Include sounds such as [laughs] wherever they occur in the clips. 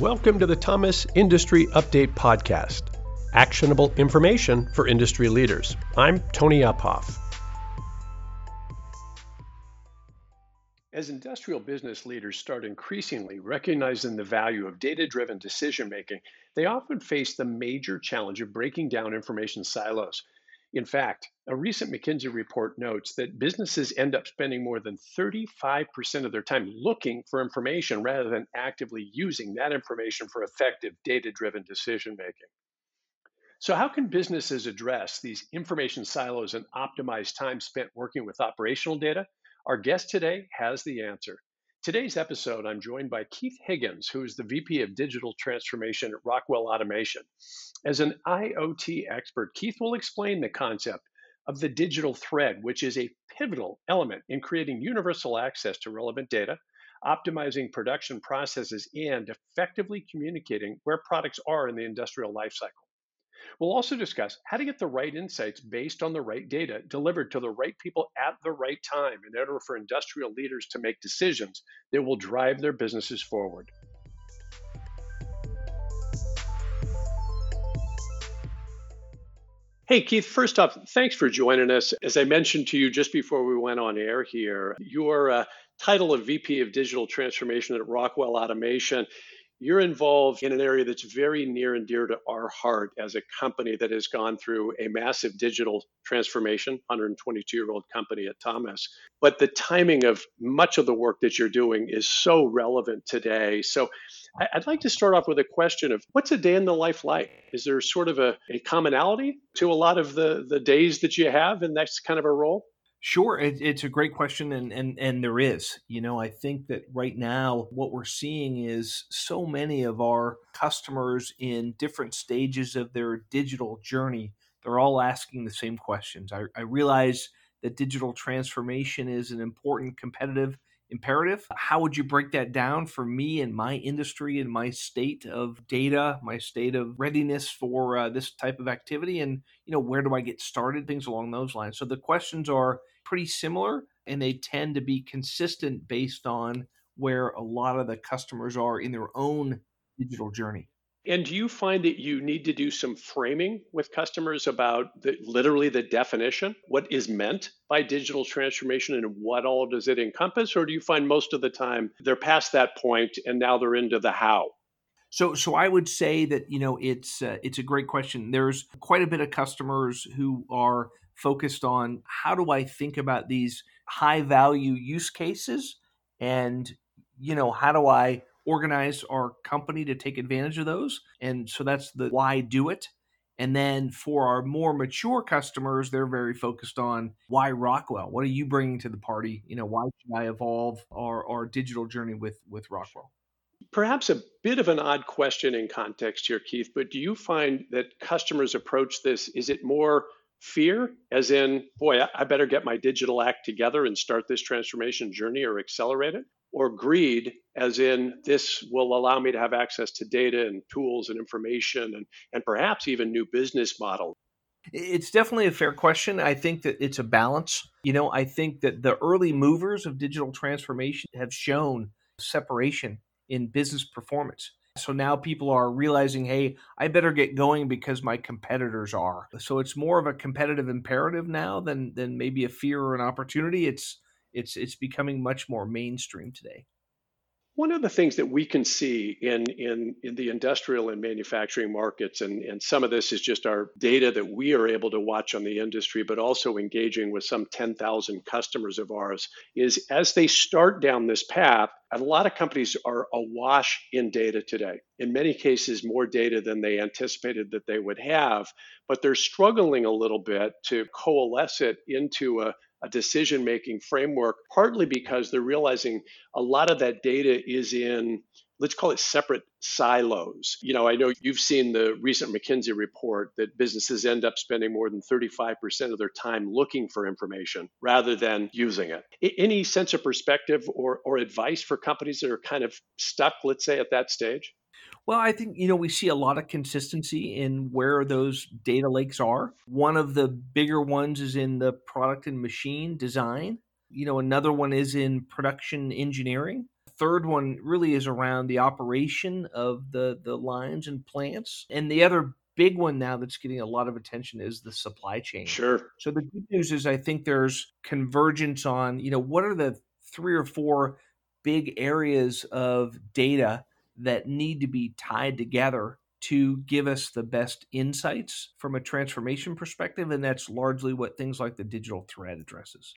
Welcome to the Thomas Industry Update Podcast actionable information for industry leaders. I'm Tony Uphoff. As industrial business leaders start increasingly recognizing the value of data driven decision making, they often face the major challenge of breaking down information silos. In fact, a recent McKinsey report notes that businesses end up spending more than 35% of their time looking for information rather than actively using that information for effective data driven decision making. So, how can businesses address these information silos and optimize time spent working with operational data? Our guest today has the answer. Today's episode, I'm joined by Keith Higgins, who is the VP of Digital Transformation at Rockwell Automation. As an IoT expert, Keith will explain the concept of the digital thread, which is a pivotal element in creating universal access to relevant data, optimizing production processes, and effectively communicating where products are in the industrial lifecycle. We'll also discuss how to get the right insights based on the right data delivered to the right people at the right time in order for industrial leaders to make decisions that will drive their businesses forward. Hey, Keith, first off, thanks for joining us. As I mentioned to you just before we went on air here, your uh, title of VP of Digital Transformation at Rockwell Automation you're involved in an area that's very near and dear to our heart as a company that has gone through a massive digital transformation, 122 year old company at Thomas. But the timing of much of the work that you're doing is so relevant today. So I'd like to start off with a question of what's a day in the life like? Is there sort of a, a commonality to a lot of the, the days that you have in that kind of a role? Sure, it, it's a great question, and, and and there is. You know, I think that right now what we're seeing is so many of our customers in different stages of their digital journey. They're all asking the same questions. I, I realize that digital transformation is an important competitive imperative. How would you break that down for me and my industry and my state of data, my state of readiness for uh, this type of activity? And, you know, where do I get started? Things along those lines. So the questions are pretty similar and they tend to be consistent based on where a lot of the customers are in their own digital journey. And do you find that you need to do some framing with customers about the, literally the definition, what is meant by digital transformation and what all does it encompass? Or do you find most of the time they're past that point and now they're into the how? So, so I would say that you know it's uh, it's a great question. There's quite a bit of customers who are focused on how do I think about these high value use cases, and you know how do I organize our company to take advantage of those. And so that's the why do it. And then for our more mature customers, they're very focused on why Rockwell? What are you bringing to the party? You know, why should I evolve our, our digital journey with, with Rockwell? Perhaps a bit of an odd question in context here, Keith, but do you find that customers approach this? Is it more fear, as in, boy, I better get my digital act together and start this transformation journey or accelerate it? or greed, as in this will allow me to have access to data and tools and information and, and perhaps even new business model? It's definitely a fair question. I think that it's a balance. You know, I think that the early movers of digital transformation have shown separation in business performance. So now people are realizing, hey, I better get going because my competitors are. So it's more of a competitive imperative now than than maybe a fear or an opportunity. It's it's it's becoming much more mainstream today. One of the things that we can see in, in, in the industrial and manufacturing markets, and, and some of this is just our data that we are able to watch on the industry, but also engaging with some 10,000 customers of ours, is as they start down this path, a lot of companies are awash in data today. In many cases, more data than they anticipated that they would have, but they're struggling a little bit to coalesce it into a, a decision making framework, partly because they're realizing a lot of that data is in, let's call it separate silos. You know, I know you've seen the recent McKinsey report that businesses end up spending more than 35% of their time looking for information rather than using it. Any sense of perspective or, or advice for companies that are kind of stuck, let's say, at that stage? Well, I think, you know, we see a lot of consistency in where those data lakes are. One of the bigger ones is in the product and machine design. You know, another one is in production engineering. Third one really is around the operation of the the lines and plants. And the other big one now that's getting a lot of attention is the supply chain. Sure. So the good news is I think there's convergence on, you know, what are the three or four big areas of data that need to be tied together to give us the best insights from a transformation perspective and that's largely what things like the digital thread addresses.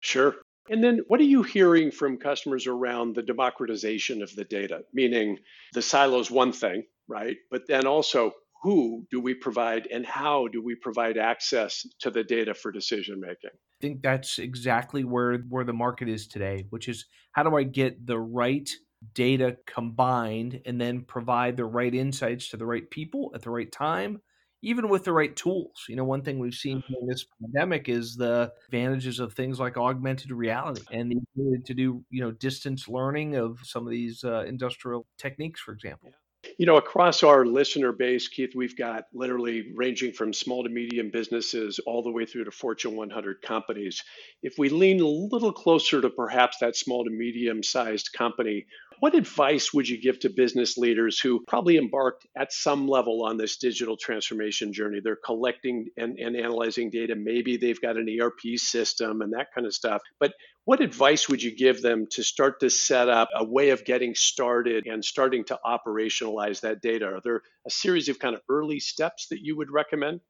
Sure. And then what are you hearing from customers around the democratization of the data? Meaning the silos one thing, right? But then also who do we provide and how do we provide access to the data for decision making? I think that's exactly where where the market is today, which is how do I get the right data combined and then provide the right insights to the right people at the right time even with the right tools. You know, one thing we've seen in this pandemic is the advantages of things like augmented reality and the ability to do, you know, distance learning of some of these uh, industrial techniques, for example. You know, across our listener base, Keith, we've got literally ranging from small to medium businesses all the way through to Fortune 100 companies. If we lean a little closer to perhaps that small to medium sized company, what advice would you give to business leaders who probably embarked at some level on this digital transformation journey? They're collecting and, and analyzing data. Maybe they've got an ERP system and that kind of stuff. But what advice would you give them to start to set up a way of getting started and starting to operationalize that data? Are there a series of kind of early steps that you would recommend?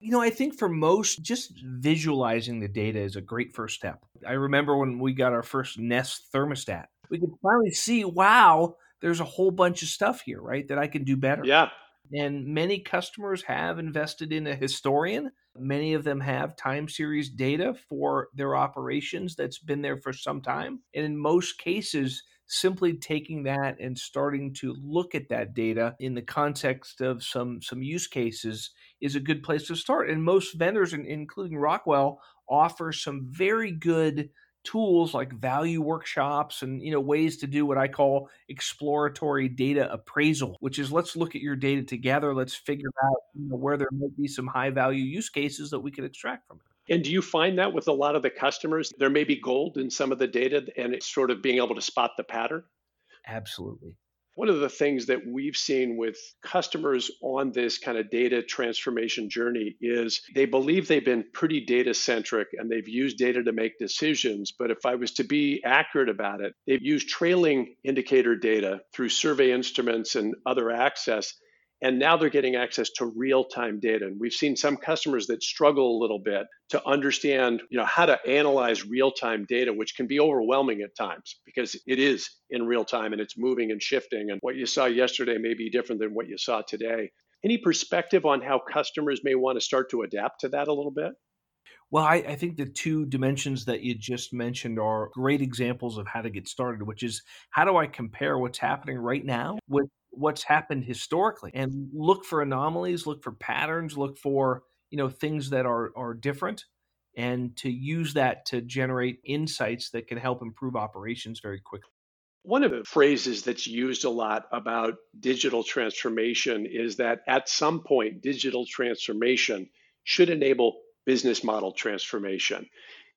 You know, I think for most, just visualizing the data is a great first step. I remember when we got our first Nest thermostat, we could finally see, wow, there's a whole bunch of stuff here, right, that I can do better. Yeah. And many customers have invested in a historian. Many of them have time series data for their operations that's been there for some time. And in most cases, simply taking that and starting to look at that data in the context of some some use cases is a good place to start. And most vendors, including Rockwell, offer some very good tools like value workshops and you know ways to do what I call exploratory data appraisal, which is let's look at your data together, let's figure out you know, where there might be some high value use cases that we could extract from it. And do you find that with a lot of the customers, there may be gold in some of the data and it's sort of being able to spot the pattern? Absolutely. One of the things that we've seen with customers on this kind of data transformation journey is they believe they've been pretty data centric and they've used data to make decisions. But if I was to be accurate about it, they've used trailing indicator data through survey instruments and other access and now they're getting access to real-time data. And we've seen some customers that struggle a little bit to understand, you know, how to analyze real-time data, which can be overwhelming at times because it is in real time and it's moving and shifting. And what you saw yesterday may be different than what you saw today. Any perspective on how customers may want to start to adapt to that a little bit? Well, I, I, think the two dimensions that you just mentioned are great examples of how to get started, which is how do I compare what's happening right now with what's happened historically and look for anomalies, look for patterns, look for, you know, things that are are different and to use that to generate insights that can help improve operations very quickly. One of the phrases that's used a lot about digital transformation is that at some point, digital transformation should enable business model transformation Do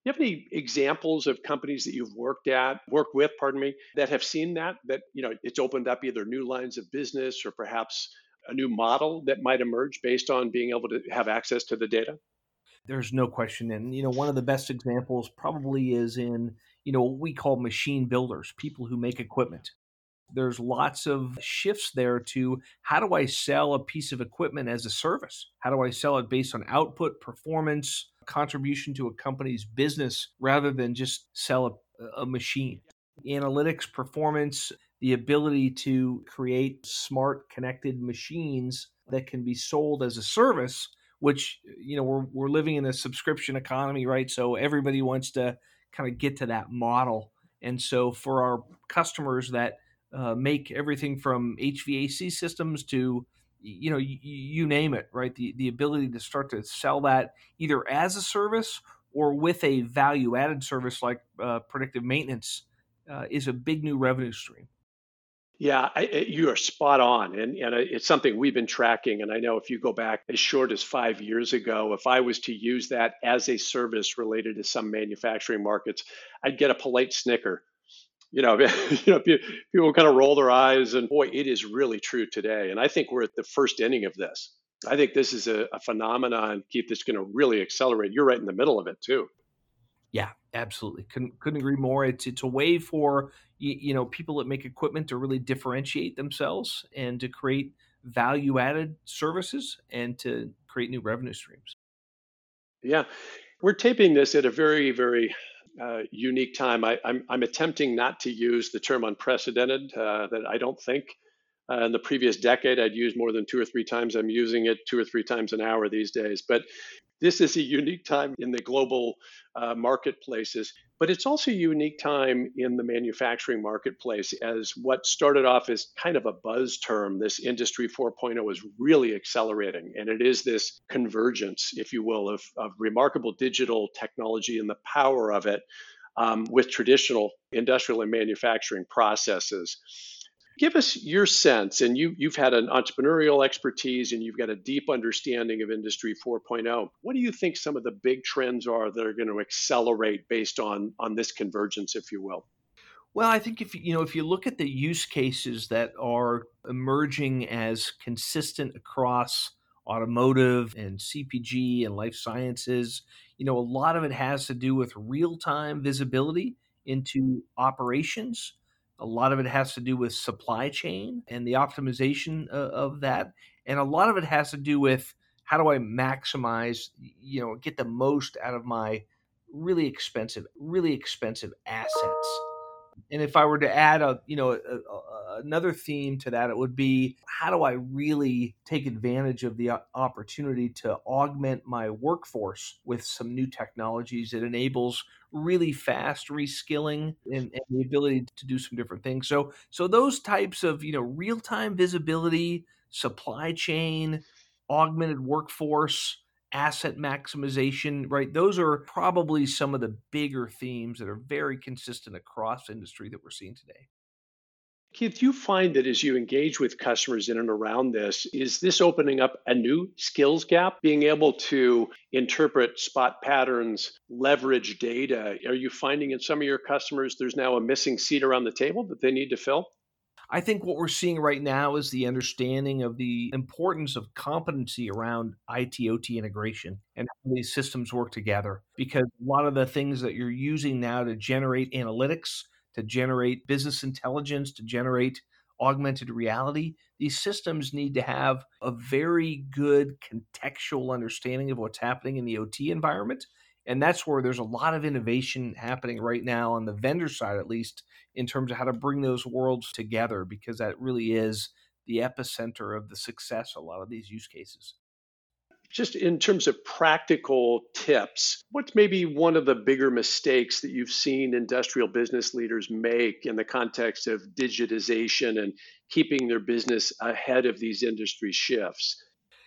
you have any examples of companies that you've worked at, worked with, pardon me, that have seen that, that, you know, it's opened up either new lines of business or perhaps a new model that might emerge based on being able to have access to the data? There's no question. And, you know, one of the best examples probably is in, you know, what we call machine builders, people who make equipment. There's lots of shifts there to how do I sell a piece of equipment as a service? How do I sell it based on output, performance, contribution to a company's business rather than just sell a, a machine. Analytics, performance, the ability to create smart connected machines that can be sold as a service which you know we're, we're living in a subscription economy right so everybody wants to kind of get to that model and so for our customers that uh, make everything from hvac systems to you know you, you name it right the the ability to start to sell that either as a service or with a value added service like uh, predictive maintenance uh, is a big new revenue stream yeah, I, you are spot on. And, and it's something we've been tracking. And I know if you go back as short as five years ago, if I was to use that as a service related to some manufacturing markets, I'd get a polite snicker you know, [laughs] you know, people kind of roll their eyes, and boy, it is really true today. And I think we're at the first inning of this. I think this is a, a phenomenon, Keith, that's going to really accelerate. You're right in the middle of it too. Yeah, absolutely. Couldn't couldn't agree more. It's it's a way for you, you know people that make equipment to really differentiate themselves and to create value added services and to create new revenue streams. Yeah, we're taping this at a very very uh, unique time. I, am attempting not to use the term unprecedented. Uh, that I don't think uh, in the previous decade I'd used more than two or three times. I'm using it two or three times an hour these days. But this is a unique time in the global uh, marketplaces, but it's also a unique time in the manufacturing marketplace as what started off as kind of a buzz term, this Industry 4.0 is really accelerating. And it is this convergence, if you will, of, of remarkable digital technology and the power of it um, with traditional industrial and manufacturing processes. Give us your sense, and you, you've had an entrepreneurial expertise and you've got a deep understanding of Industry 4.0. What do you think some of the big trends are that are going to accelerate based on, on this convergence, if you will? Well, I think if you know if you look at the use cases that are emerging as consistent across automotive and CPG and life sciences, you know, a lot of it has to do with real-time visibility into operations a lot of it has to do with supply chain and the optimization of, of that. And a lot of it has to do with how do I maximize, you know, get the most out of my really expensive, really expensive assets. And if I were to add a, you know, a, a, another theme to that, it would be how do I really take advantage of the opportunity to augment my workforce with some new technologies that enables really fast reskilling and, and the ability to do some different things. So, so those types of, you know, real time visibility, supply chain, augmented workforce, asset maximization, right? Those are probably some of the bigger themes that are very consistent across industry that we're seeing today. Keith, you find that as you engage with customers in and around this, is this opening up a new skills gap? Being able to interpret spot patterns, leverage data. Are you finding in some of your customers there's now a missing seat around the table that they need to fill? I think what we're seeing right now is the understanding of the importance of competency around IT OT integration and how these systems work together. Because a lot of the things that you're using now to generate analytics, to generate business intelligence, to generate augmented reality, these systems need to have a very good contextual understanding of what's happening in the OT environment and that's where there's a lot of innovation happening right now on the vendor side, at least in terms of how to bring those worlds together, because that really is the epicenter of the success a lot of these use cases. Just in terms of practical tips, what's maybe one of the bigger mistakes that you've seen industrial business leaders make in the context of digitization and keeping their business ahead of these industry shifts?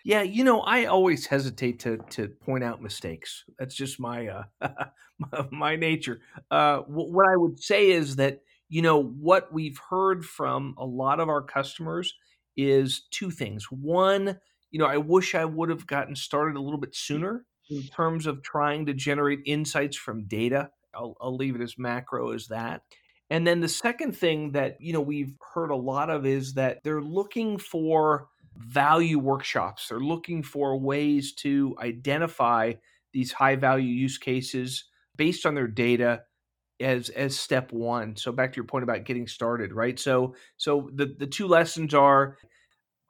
Yeah, you know, I always hesitate to to point out mistakes. That's just my uh, [laughs] my nature. Uh, what I would say is that you know what we've heard from a lot of our customers is two things. One, you know, I wish I would have gotten started a little bit sooner in terms of trying to generate insights from data. I'll, I'll leave it as macro as that. And then the second thing that you know we've heard a lot of is that they're looking for value workshops. They're looking for ways to identify these high value use cases based on their data as as step one. So back to your point about getting started, right? So so the the two lessons are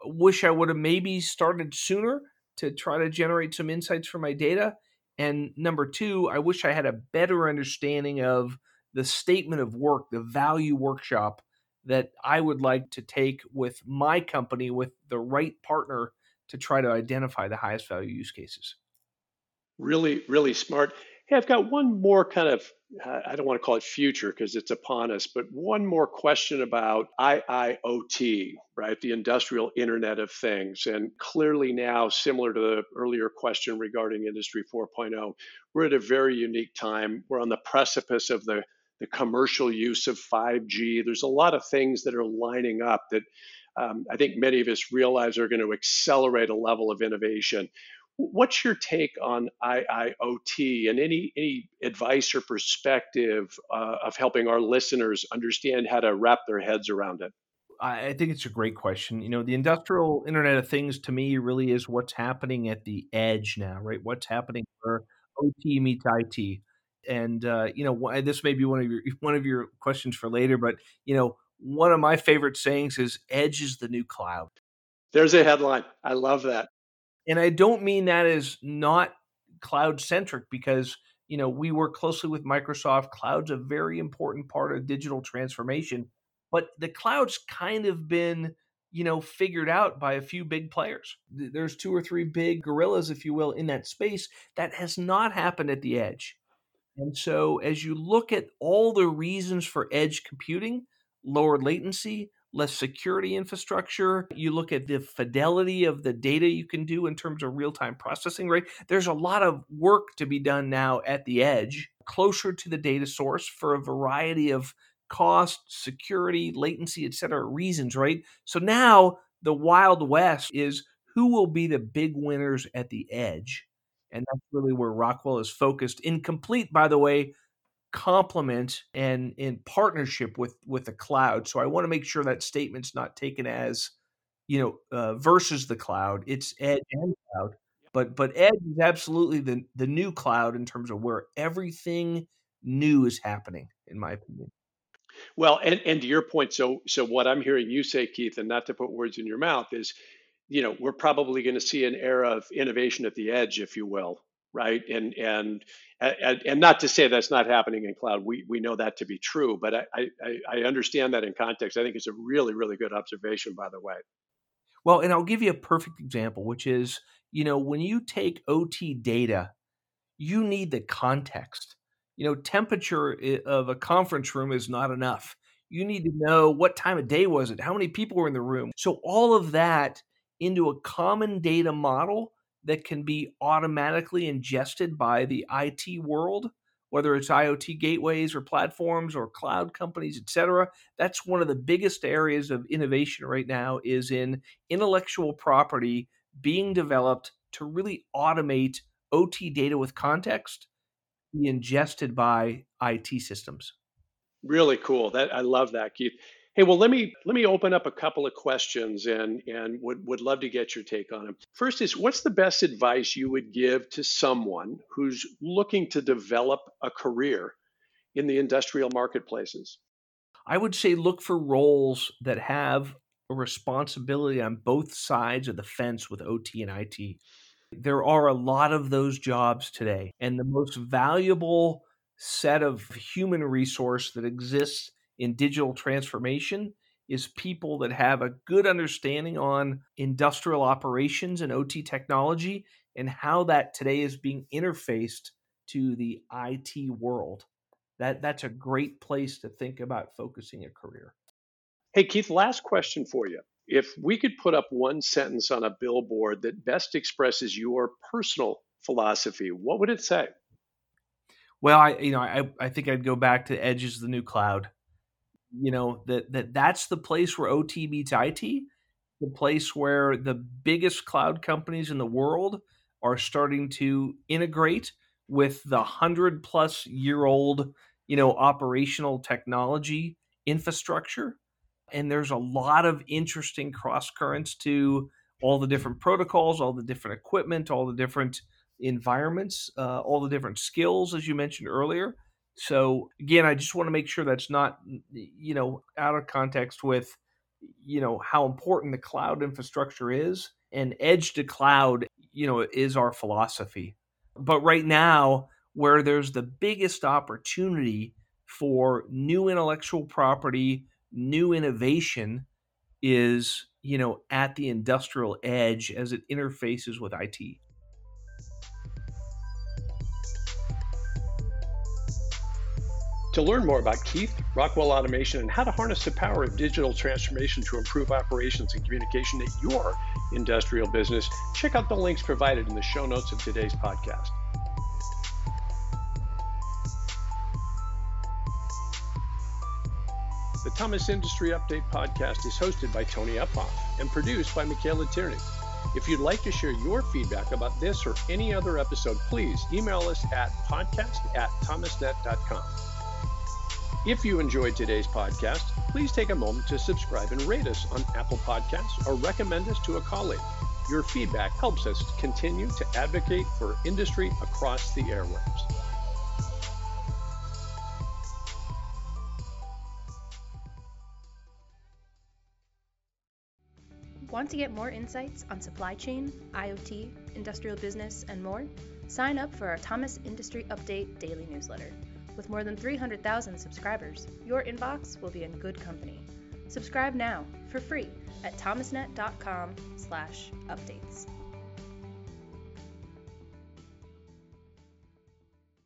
wish I would have maybe started sooner to try to generate some insights from my data. And number two, I wish I had a better understanding of the statement of work, the value workshop that I would like to take with my company with the right partner to try to identify the highest value use cases. Really, really smart. Hey, I've got one more kind of, I don't want to call it future because it's upon us, but one more question about IIoT, right? The industrial Internet of Things. And clearly now, similar to the earlier question regarding Industry 4.0, we're at a very unique time. We're on the precipice of the the commercial use of 5G. There's a lot of things that are lining up that um, I think many of us realize are going to accelerate a level of innovation. What's your take on IIoT and any any advice or perspective uh, of helping our listeners understand how to wrap their heads around it? I think it's a great question. You know, the industrial Internet of Things to me really is what's happening at the edge now, right? What's happening where OT meets IT, and uh, you know, this may be one of your [laughs] one of your questions for later, but you know, one of my favorite sayings is "Edge is the new cloud." There's a headline. I love that. And I don't mean that as not cloud centric because you know we work closely with Microsoft. Cloud's a very important part of digital transformation, but the cloud's kind of been you know figured out by a few big players. There's two or three big gorillas, if you will, in that space. That has not happened at the edge. And so, as you look at all the reasons for edge computing, lower latency, less security infrastructure. You look at the fidelity of the data you can do in terms of real time processing, right? There's a lot of work to be done now at the edge, closer to the data source for a variety of cost, security, latency, et cetera reasons, right? So now the Wild West is who will be the big winners at the edge. And that's really where Rockwell is focused. In complete, by the way, complement and in partnership with with the cloud. So I want to make sure that statement's not taken as you know uh, versus the cloud. It's edge and cloud, but but edge is absolutely the the new cloud in terms of where everything new is happening, in my opinion. Well, and and to your point, so so what I'm hearing you say, Keith, and not to put words in your mouth, is you know we're probably going to see an era of innovation at the edge, if you will, right? And and and, not to say that's not happening in cloud. We we know that to be true, but I, I I understand that in context. I think it's a really really good observation, by the way. Well, and I'll give you a perfect example, which is you know when you take OT data, you need the context. You know, temperature of a conference room is not enough. You need to know what time of day was it, how many people were in the room. So all of that into a common data model that can be automatically ingested by the IT world, whether it's IoT gateways or platforms or cloud companies, et cetera. That's one of the biggest areas of innovation right now is in intellectual property being developed to really automate OT data with context be ingested by IT systems. Really cool. That I love that, Keith. Hey, well, let me let me open up a couple of questions and and would would love to get your take on them. First is what's the best advice you would give to someone who's looking to develop a career in the industrial marketplaces? I would say look for roles that have a responsibility on both sides of the fence with OT and IT. There are a lot of those jobs today, and the most valuable set of human resource that exists in digital transformation is people that have a good understanding on industrial operations and OT technology and how that today is being interfaced to the IT world. That that's a great place to think about focusing a career. Hey Keith, last question for you. If we could put up one sentence on a billboard that best expresses your personal philosophy, what would it say? Well, I you know, I I think I'd go back to Edge is the new cloud you know that that that's the place where OT meets IT, the place where the biggest cloud companies in the world are starting to integrate with the hundred plus year old you know operational technology infrastructure. And there's a lot of interesting cross currents to all the different protocols all the different equipment all the different environments uh, all the different skills as you mentioned earlier so again, I just want to make sure that's not you know out of context with you know how important the cloud infrastructure is and edge to cloud you know is our philosophy. But right now where there's the biggest opportunity for new intellectual property, new innovation is, you know, at the industrial edge as it interfaces with IT. To learn more about Keith, Rockwell Automation, and how to harness the power of digital transformation to improve operations and communication at your industrial business, check out the links provided in the show notes of today's podcast. The Thomas Industry Update podcast is hosted by Tony Uphoff and produced by Michaela Tierney. If you'd like to share your feedback about this or any other episode, please email us at podcast at thomasnet.com. If you enjoyed today's podcast, please take a moment to subscribe and rate us on Apple Podcasts or recommend us to a colleague. Your feedback helps us continue to advocate for industry across the airwaves. Want to get more insights on supply chain, IoT, industrial business, and more? Sign up for our Thomas Industry Update daily newsletter. With more than 300,000 subscribers, your inbox will be in good company. Subscribe now for free at thomasnet.com/updates.